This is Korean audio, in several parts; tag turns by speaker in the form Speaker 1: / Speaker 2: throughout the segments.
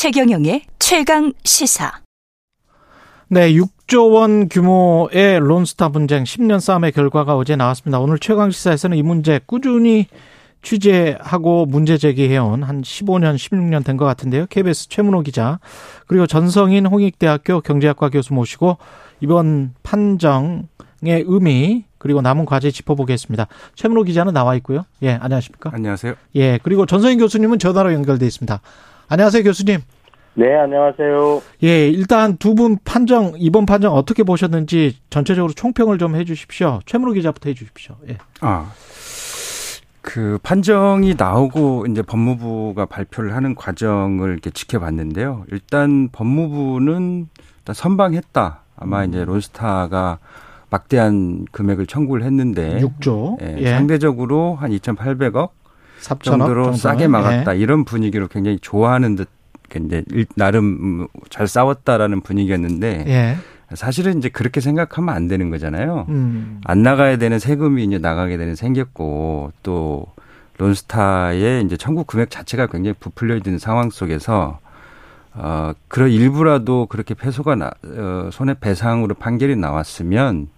Speaker 1: 최경영의 최강 시사.
Speaker 2: 네, 6조 원 규모의 론스타 분쟁 10년 싸움의 결과가 어제 나왔습니다. 오늘 최강 시사에서는 이 문제 꾸준히 취재하고 문제 제기해온 한 15년, 16년 된 것 같은데요. KBS 최문호 기자 그리고 전성인 홍익대학교 경제학과 교수 모시고 이번 판정의 의미 그리고 남은 과제 짚어보겠습니다. 최문호 기자는 나와 있고요. 예, 안녕하십니까?
Speaker 3: 안녕하세요.
Speaker 2: 예, 그리고 전성인 교수님은 전화로 연결돼 있습니다. 안녕하세요, 교수님.
Speaker 4: 네, 안녕하세요.
Speaker 2: 예, 일단 두 분 판정, 이번 판정 어떻게 보셨는지 전체적으로 총평을 좀 해 주십시오. 최문호 기자부터 해 주십시오. 예.
Speaker 3: 아. 그 판정이 나오고 이제 법무부가 발표를 하는 과정을 이렇게 지켜봤는데요. 일단 법무부는 일단 선방했다. 아마 음. 이제 론스타가 막대한 금액을 청구를 했는데
Speaker 2: 6조
Speaker 3: 예, 예. 상대적으로 한 2,800억 정도로 싸게 막았다. 예. 이런 분위기로 굉장히 좋아하는 듯 이제 나름 잘 싸웠다라는 분위기였는데 예. 사실은 이제 그렇게 생각하면 안 되는 거잖아요. 음. 안 나가야 되는 세금이 이제 나가게 되는 생겼고 또 론스타의 이제 청구 금액 자체가 굉장히 부풀려 있는 상황 속에서 어 그런 일부라도 그렇게 패소가 나, 어, 손해 배상으로 판결이 나왔으면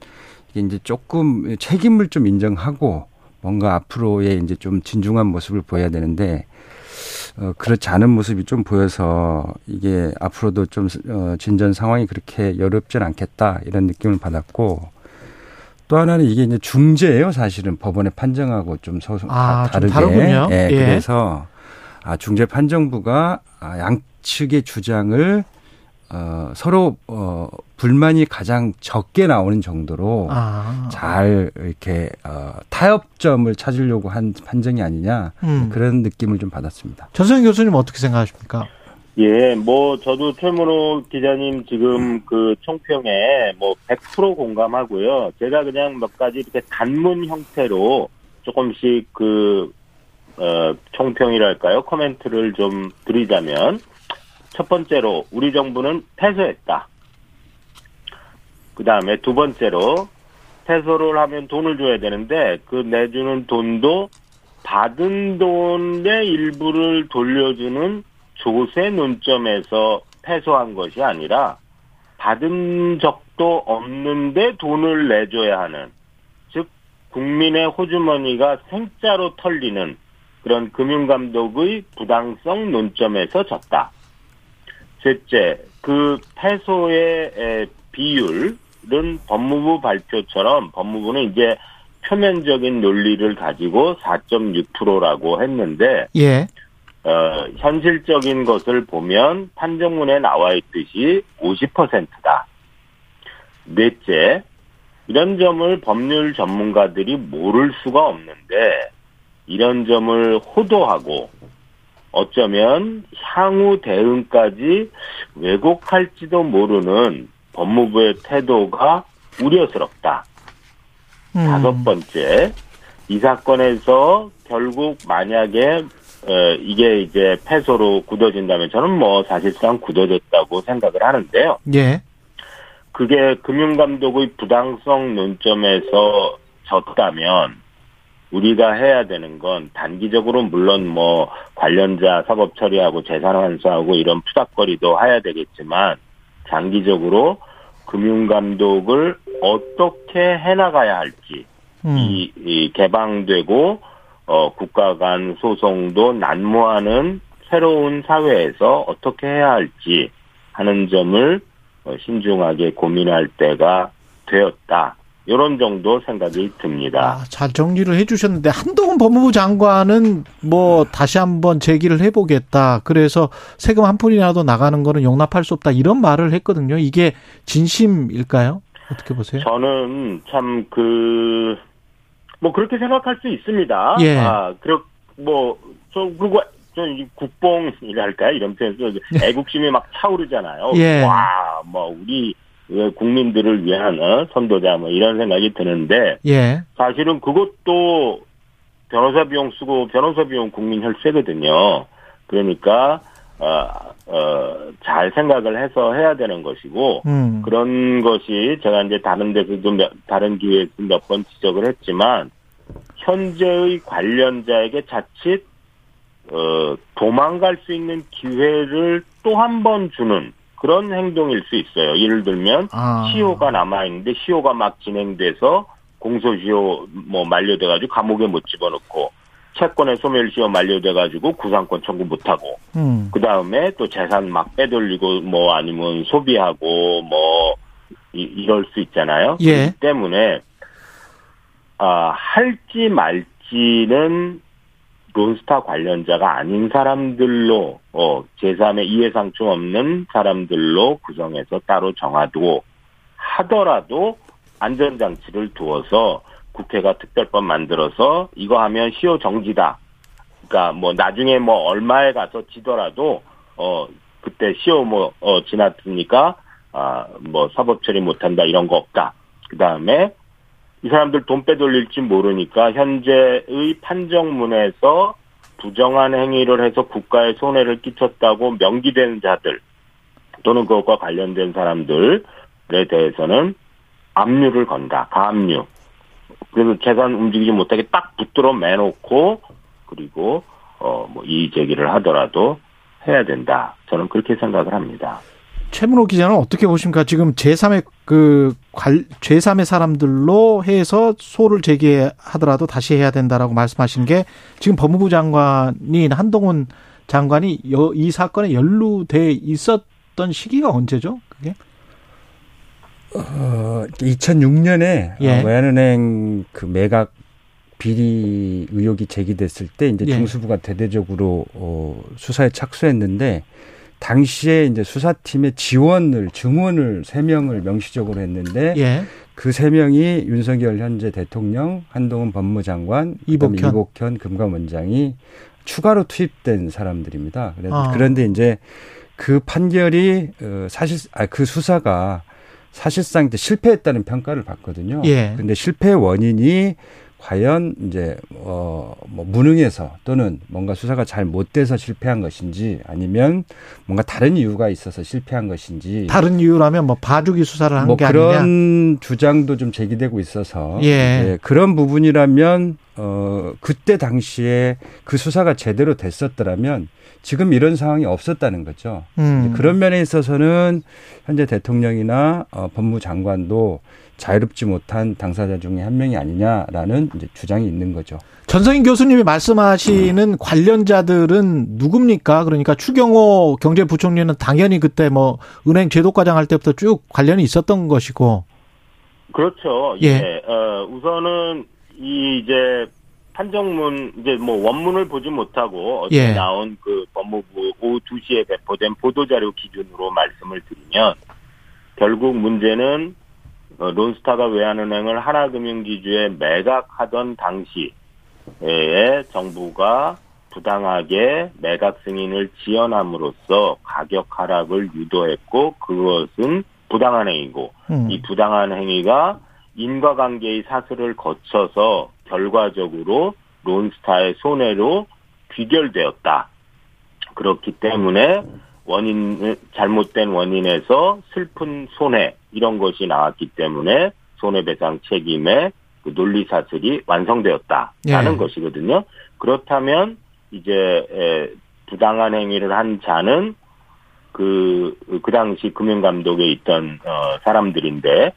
Speaker 3: 이게 이제 조금 책임을 좀 인정하고 뭔가 앞으로의 이제 좀 진중한 모습을 보여야 되는데 어, 그렇지 않은 모습이 좀 보여서 이게 앞으로도 좀 어, 진전 상황이 그렇게 여롭진 않겠다 이런 느낌을 받았고 또 하나는 이게 이제 중재예요 사실은 법원의 판정하고 좀 소송
Speaker 2: 아, 다르게 좀 다르군요.
Speaker 3: 예, 예. 그래서 아 중재 판정부가 아, 양측의 주장을 어, 서로 어, 불만이 가장 적게 나오는 정도로 아. 잘 이렇게 어, 타협점을 찾으려고 한 판정이 아니냐 음. 그런 느낌을 좀 받았습니다.
Speaker 2: 전성 교수님 어떻게 생각하십니까?
Speaker 4: 예, 뭐 저도 최문호 기자님 지금 그 총평에 뭐 100% 공감하고요. 제가 그냥 몇 가지 이렇게 단문 형태로 조금씩 그 어, 총평이랄까요? 코멘트를 좀 드리자면 첫 번째로 우리 정부는 패소했다. 그 다음에 두 번째로 패소를 하면 돈을 줘야 되는데 그 내주는 돈도 받은 돈의 일부를 돌려주는 조세 논점에서 패소한 것이 아니라 받은 적도 없는데 돈을 내줘야 하는 즉 국민의 호주머니가 생짜로 털리는 그런 금융감독의 부당성 논점에서 졌다. 셋째, 그 패소의 비율은 법무부 발표처럼 법무부는 이제 표면적인 논리를 가지고 4.6%라고 했는데,
Speaker 2: 예.
Speaker 4: 어, 현실적인 것을 보면 판정문에 나와 있듯이 50%다. 넷째, 이런 점을 법률 전문가들이 모를 수가 없는데, 이런 점을 호도하고 어쩌면 향후 대응까지 왜곡할지도 모르는 법무부의 태도가 우려스럽다. 음. 다섯 번째, 이 사건에서 결국 만약에 어, 이게 이제 패소로 굳어진다면 저는 뭐 사실상 굳어졌다고 생각을 하는데요.
Speaker 2: 예.
Speaker 4: 그게 금융감독의 부당성 논점에서 졌다면 우리가 해야 되는 건 단기적으로 물론 뭐 관련자 사법 처리하고 재산 환수하고 이런 푸닥거리도 해야 되겠지만 장기적으로 금융 감독을 어떻게 해나가야 할지 음. 이, 이 개방되고 어 국가 간 소송도 난무하는 새로운 사회에서 어떻게 해야 할지 하는 점을 어, 신중하게 고민할 때가 되었다. 이런 정도 생각이 듭니다.
Speaker 2: 아, 잘 정리를 해주셨는데 한동훈 법무부 장관은 뭐 다시 한번 제기를 해보겠다. 그래서 세금 한 푼이라도 나가는 거는 용납할 수 없다. 이런 말을 했거든요. 이게 진심일까요? 어떻게 보세요?
Speaker 4: 저는 참 그 뭐 그렇게 생각할 수 있습니다.
Speaker 2: 예.
Speaker 4: 아, 그렇 뭐저 그리고 저 국뽕이랄까요 이런 표현에서 애국심이 막 차오르잖아요.
Speaker 2: 예.
Speaker 4: 와, 뭐 우리 국민들을 위한 어, 선도자 뭐 이런 생각이 드는데
Speaker 2: 예.
Speaker 4: 사실은 그것도 변호사 비용 쓰고 변호사 비용 국민 혈세거든요. 그러니까 어, 어, 잘 생각을 해서 해야 되는 것이고 음. 그런 것이 제가 이제 다른 데서도 몇, 다른 기회에서 몇 번 지적을 했지만 현재의 관련자에게 자칫 어, 도망갈 수 있는 기회를 또 한 번 주는 그런 행동일 수 있어요. 예를 들면 아. 시효가 남아 있는데 시효가 막 진행돼서 공소시효 뭐 만료돼 가지고 감옥에 못 집어넣고 채권의 소멸시효 만료돼 가지고 구상권 청구 못 하고 음. 그 다음에 또 재산 막 빼돌리고 뭐 아니면 소비하고 뭐 이, 이럴 수 있잖아요. 예. 때문에 아 할지 말지는 론스타 관련자가 아닌 사람들로 어 제3의 이해상충 없는 사람들로 구성해서 따로 정하고 하더라도 안전장치를 두어서 국회가 특별법 만들어서 이거 하면 시효 정지다. 그러니까 뭐 나중에 뭐 얼마에 가서 지더라도 어 그때 시효 뭐 어 지났으니까 아뭐 사법 처리 못한다 이런 거 없다. 그 다음에 이 사람들 돈 빼돌릴지 모르니까 현재의 판정문에서 부정한 행위를 해서 국가에 손해를 끼쳤다고 명기된 자들 또는 그것과 관련된 사람들에 대해서는 압류를 건다. 가압류. 그래서 재산 움직이지 못하게 딱 붙들어 매놓고 그리고 어뭐 이의 제기를 하더라도 해야 된다. 저는 그렇게 생각을 합니다.
Speaker 2: 최문호 기자는 어떻게 보십니까? 지금 제3의 그 관, 제3의 사람들로 해서 소를 제기하더라도 다시 해야 된다라고 말씀하신 게 지금 법무부 장관이 한동훈 장관이 이 사건에 연루돼 있었던 시기가 언제죠? 그게?
Speaker 3: 어, 2006년에 예. 외환은행 그 매각 비리 의혹이 제기됐을 때 이제 예. 중수부가 대대적으로 어, 수사에 착수했는데 당시에 이제 수사팀의 지원을 증원을 세 명을 명시적으로 했는데 예. 그세 명이 윤석열 현재 대통령, 한동훈 법무장관, 이복현, 이복현 금감원장이 추가로 투입된 사람들입니다. 아. 그런데 이제 그 판결이 어, 사실 아 그 수사가 사실상 실패했다는 평가를 받거든요. 예. 근데 실패 원인이 과연 이제 어 뭐 무능해서 또는 뭔가 수사가 잘 못 돼서 실패한 것인지 아니면 뭔가 다른 이유가 있어서 실패한 것인지
Speaker 2: 다른 이유라면 뭐 봐주기 수사를 한게
Speaker 3: 뭐 그런 아니냐? 주장도 좀 제기되고 있어서 예. 예. 그런 부분이라면 어 그때 당시에 그 수사가 제대로 됐었더라면 지금 이런 상황이 없었다는 거죠. 음. 그런 면에 있어서는 현재 대통령이나 어, 법무장관도 자유롭지 못한 당사자 중에 한 명이 아니냐라는 이제 주장이 있는 거죠.
Speaker 2: 전성인 교수님이 말씀하시는 관련자들은 누굽니까? 그러니까 추경호 경제부총리는 당연히 그때 뭐 은행 제도과장 할 때부터 쭉 관련이 있었던 것이고.
Speaker 4: 그렇죠. 예. 예. 어, 우선은 이 이제 판정문 이제 뭐 원문을 보지 못하고 어제 예. 나온 그 법무부 오후 2시에 배포된 보도자료 기준으로 말씀을 드리면 결국 문제는 어, 론스타가 외환은행을 하나금융지주에 매각하던 당시에 정부가 부당하게 매각 승인을 지연함으로써 가격 하락을 유도했고 그것은 부당한 행위고 음. 이 부당한 행위가 인과관계의 사슬을 거쳐서 결과적으로 론스타의 손해로 귀결되었다. 그렇기 때문에 원인 잘못된 원인에서 슬픈 손해 이런 것이 나왔기 때문에 손해배상 책임의 그 논리 사슬이 완성되었다라는 예. 것이거든요. 그렇다면 이제 부당한 행위를 한 자는 그, 그 당시 금융감독에 있던, 어, 사람들인데,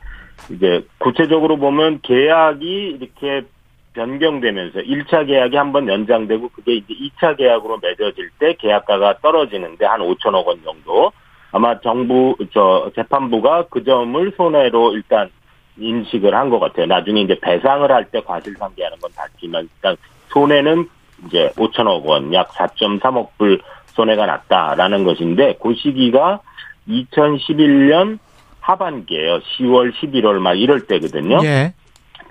Speaker 4: 이제 구체적으로 보면 계약이 이렇게 변경되면서 1차 계약이 한 번 연장되고 그게 이제 2차 계약으로 맺어질 때 계약가가 떨어지는데 한 5천억 원 정도 아마 정부 저 재판부가 그 점을 손해로 일단 인식을 한 것 같아요. 나중에 이제 배상을 할 때 과실상계하는 건 다지만 일단 손해는 이제 5천억 원, 약 4.3억 불 손해가 났다라는 것인데 그 시기가 2011년 하반기에요. 10월, 11월 막 이럴 때거든요. 예.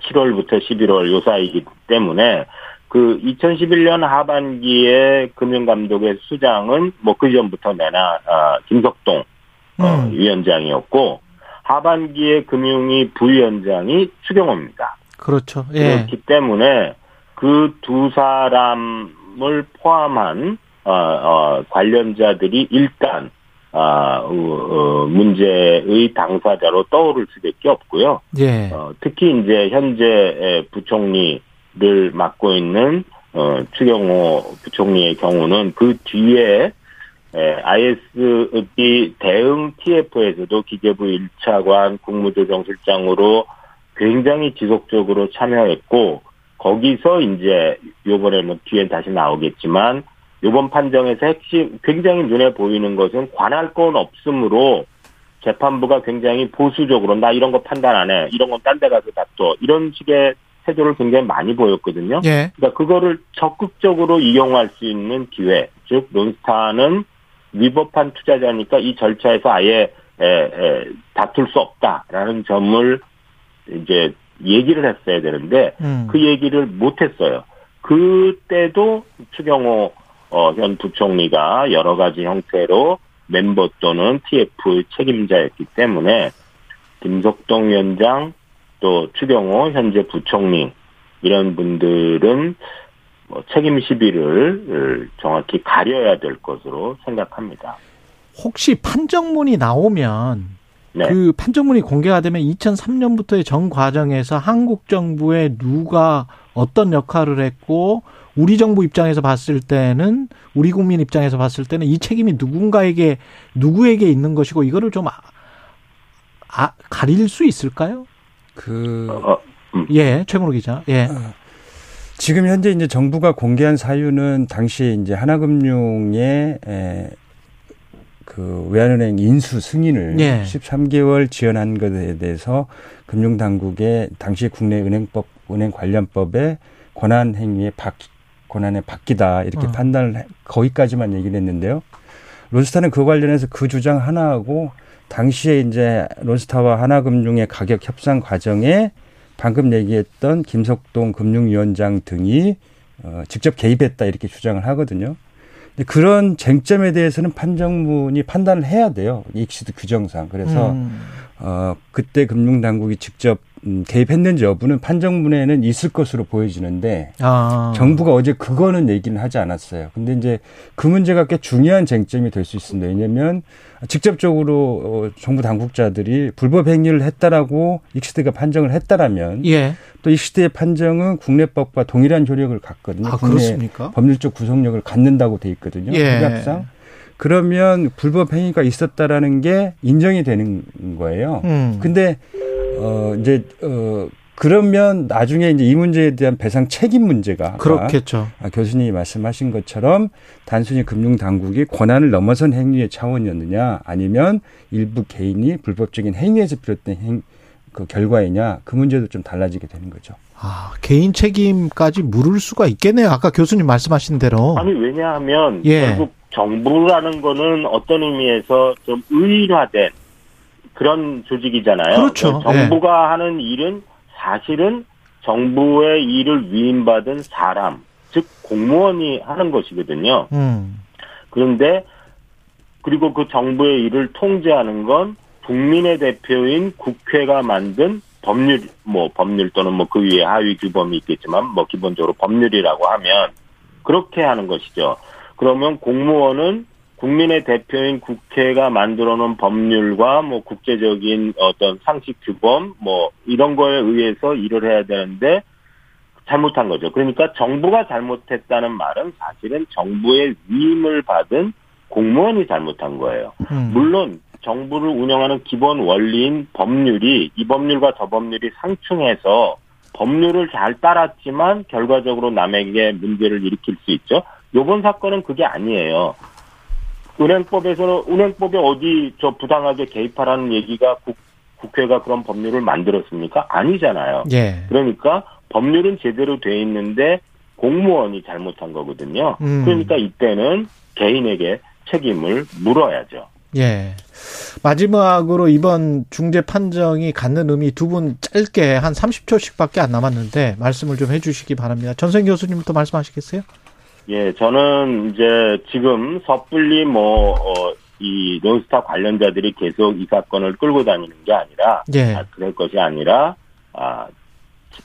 Speaker 4: 7월부터 11월 요 사이이기 때문에 그 2011년 하반기에 금융감독의 수장은 뭐 그 전부터 내나 아, 김석동 어, 음. 어, 위원장이었고 하반기에 금융위 부위원장이 추경호입니다.
Speaker 2: 그렇죠.
Speaker 4: 예. 그렇기 때문에 그 두 사람을 포함한 어, 어, 관련자들이 일단 아, 어, 어, 문제의 당사자로 떠오를 수밖에 없고요. 예. 어, 특히 이제 현재 부총리를 맡고 있는 어, 추경호 부총리의 경우는 그 뒤에 에, ISB 대응 TF에서도 기재부 1차관 국무조정실장으로 굉장히 지속적으로 참여했고 거기서 이제 요번에 뭐 뒤엔 다시 나오겠지만 요번 판정에서 핵심 굉장히 눈에 보이는 것은 관할 건 없으므로 재판부가 굉장히 보수적으로 나 이런 거 판단 안 해. 이런 건 딴 데 가서 다퉈. 이런 식의 태도를 굉장히 많이 보였거든요. 예. 그러니까 그거를 적극적으로 이용할 수 있는 기회. 즉 론스타는 위법한 투자자니까 이 절차에서 아예 에, 에, 다툴 수 없다라는 점을 이제 얘기를 했어야 되는데 음. 그 얘기를 못 했어요. 그때도 추경호 어, 현 부총리가 여러 가지 형태로 멤버 또는 TF 책임자였기 때문에 김석동 위원장 또 추경호 현재 부총리 이런 분들은 뭐 책임 시비를 정확히 가려야 될 것으로 생각합니다.
Speaker 2: 혹시 판정문이 나오면 네. 그 판정문이 공개가 되면 2003년부터의 전 과정에서 한국 정부에 누가 어떤 역할을 했고 우리 정부 입장에서 봤을 때는 우리 국민 입장에서 봤을 때는 이 책임이 누군가에게 누구에게 있는 것이고 이거를 좀 아, 아, 가릴 수 있을까요?
Speaker 3: 그 어,
Speaker 2: 음. 예, 최문호 기자. 예. 어,
Speaker 3: 지금 현재 이제 정부가 공개한 사유는 당시에 이제 하나금융의 에, 그 외환은행 인수 승인을 예. 13개월 지연한 것에 대해서 금융당국의 당시 국내 은행법 은행 관련법의 권한 행위에 박 권한에 바뀌다 이렇게 어. 판단을 해, 거기까지만 얘기를 했는데요. 론스타는 그 관련해서 그 주장 하나하고 당시에 이제 론스타와 하나금융의 가격 협상 과정에 방금 얘기했던 김석동 금융위원장 등이 어, 직접 개입했다 이렇게 주장을 하거든요. 근데 그런 쟁점에 대해서는 판정문이 판단을 해야 돼요. 익시드 규정상. 그래서 음. 어, 그때 금융당국이 직접 음, 개입했는지 여부는 판정문에는 있을 것으로 보여지는데 아. 정부가 어제 그거는 얘기는 하지 않았어요. 근데 이제 그 문제가 꽤 중요한 쟁점이 될 수 있습니다. 왜냐하면 직접적으로 어, 정부 당국자들이 불법 행위를 했다라고 익시드가 판정을 했다라면 예. 또 익시드의 판정은 국내법과 동일한 효력을 갖거든요.
Speaker 2: 아, 그렇습니까?
Speaker 3: 법률적 구속력을 갖는다고 돼 있거든요. 예. 법약상. 그러면 불법 행위가 있었다라는 게 인정이 되는 거예요. 음. 근데 어 이제 어 그러면 나중에 이제 이 문제에 대한 배상 책임 문제가
Speaker 2: 그렇겠죠.
Speaker 3: 아, 교수님이 말씀하신 것처럼 단순히 금융 당국이 권한을 넘어선 행위의 차원이었느냐 아니면 일부 개인이 불법적인 행위에서 비롯된 행, 그 결과이냐 그 문제도 좀 달라지게 되는 거죠.
Speaker 2: 아, 개인 책임까지 물을 수가 있겠네요. 아까 교수님 말씀하신 대로.
Speaker 4: 아니, 왜냐하면 예. 결국 정부라는 거는 어떤 의미에서 좀 의인화된 그런 조직이잖아요.
Speaker 2: 그렇죠.
Speaker 4: 그러니까 정부가 예. 하는 일은 사실은 정부의 일을 위임받은 사람, 즉 공무원이 하는 것이거든요. 음. 그런데 그리고 그 정부의 일을 통제하는 건 국민의 대표인 국회가 만든 법률, 뭐 법률 또는 뭐 그 위에 하위 규범이 있겠지만 뭐 기본적으로 법률이라고 하면 그렇게 하는 것이죠. 그러면 공무원은 국민의 대표인 국회가 만들어 놓은 법률과 뭐 국제적인 어떤 상식 규범 뭐 이런 거에 의해서 일을 해야 되는데 잘못한 거죠. 그러니까 정부가 잘못했다는 말은 사실은 정부의 위임을 받은 공무원이 잘못한 거예요. 음. 물론 정부를 운영하는 기본 원리인 법률이 이 법률과 저 법률이 상충해서 법률을 잘 따랐지만 결과적으로 남에게 문제를 일으킬 수 있죠. 요번 사건은 그게 아니에요. 은행법에서는 은행법에 어디 저 부당하게 개입하라는 얘기가 국, 국회가 그런 법률을 만들었습니까? 아니잖아요. 예. 그러니까 법률은 제대로 돼 있는데 공무원이 잘못한 거거든요. 음. 그러니까 이때는 개인에게 책임을 물어야죠.
Speaker 2: 예. 마지막으로 이번 중재 판정이 갖는 의미 두 분 짧게 한 30초씩밖에 안 남았는데 말씀을 좀 해주시기 바랍니다. 전생 교수님부터 말씀하시겠어요?
Speaker 4: 예, 저는 이제 지금 섣불리 뭐, 어, 이 론스타 관련자들이 계속 이 사건을 끌고 다니는 게 아니라, 예. 아, 그럴 것이 아니라, 아,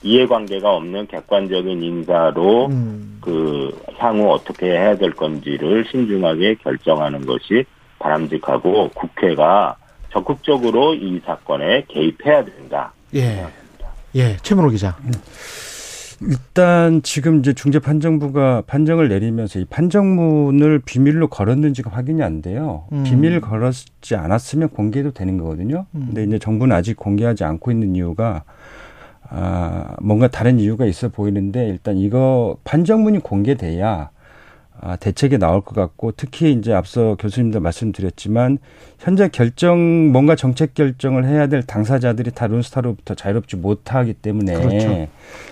Speaker 4: 이해관계가 없는 객관적인 인사로 음. 그 향후 어떻게 해야 될 건지를 신중하게 결정하는 것이 바람직하고 국회가 적극적으로 이 사건에 개입해야 된다.
Speaker 2: 예. 예, 최문호 기자. 음.
Speaker 3: 일단 지금 이제 중재 판정부가 판정을 내리면서 이 판정문을 비밀로 걸었는지가 확인이 안 돼요. 음. 비밀 걸었지 않았으면 공개도 되는 거거든요. 음. 근데 이제 정부는 아직 공개하지 않고 있는 이유가 아, 뭔가 다른 이유가 있어 보이는데 일단 이거 판정문이 공개돼야 아, 대책이 나올 것 같고 특히 이제 앞서 교수님도 말씀드렸지만 현재 결정 뭔가 정책 결정을 해야 될 당사자들이 다 론스타로부터 자유롭지 못하기 때문에 그렇죠.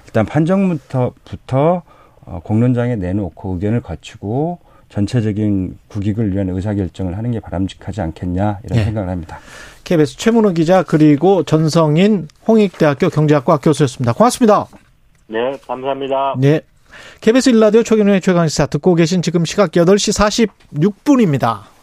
Speaker 3: 일단 판정부터 부터 어, 공론장에 내놓고 의견을 거치고 전체적인 국익을 위한 의사결정을 하는 게 바람직하지 않겠냐 이런 네. 생각을 합니다.
Speaker 2: KBS 최문호 기자 그리고 전성인 홍익대학교 경제학과 교수였습니다. 고맙습니다.
Speaker 4: 네, 감사합니다.
Speaker 2: 네. KBS 일라디오 최경영의 최강시사 듣고 계신 지금 시각 8시 46분입니다.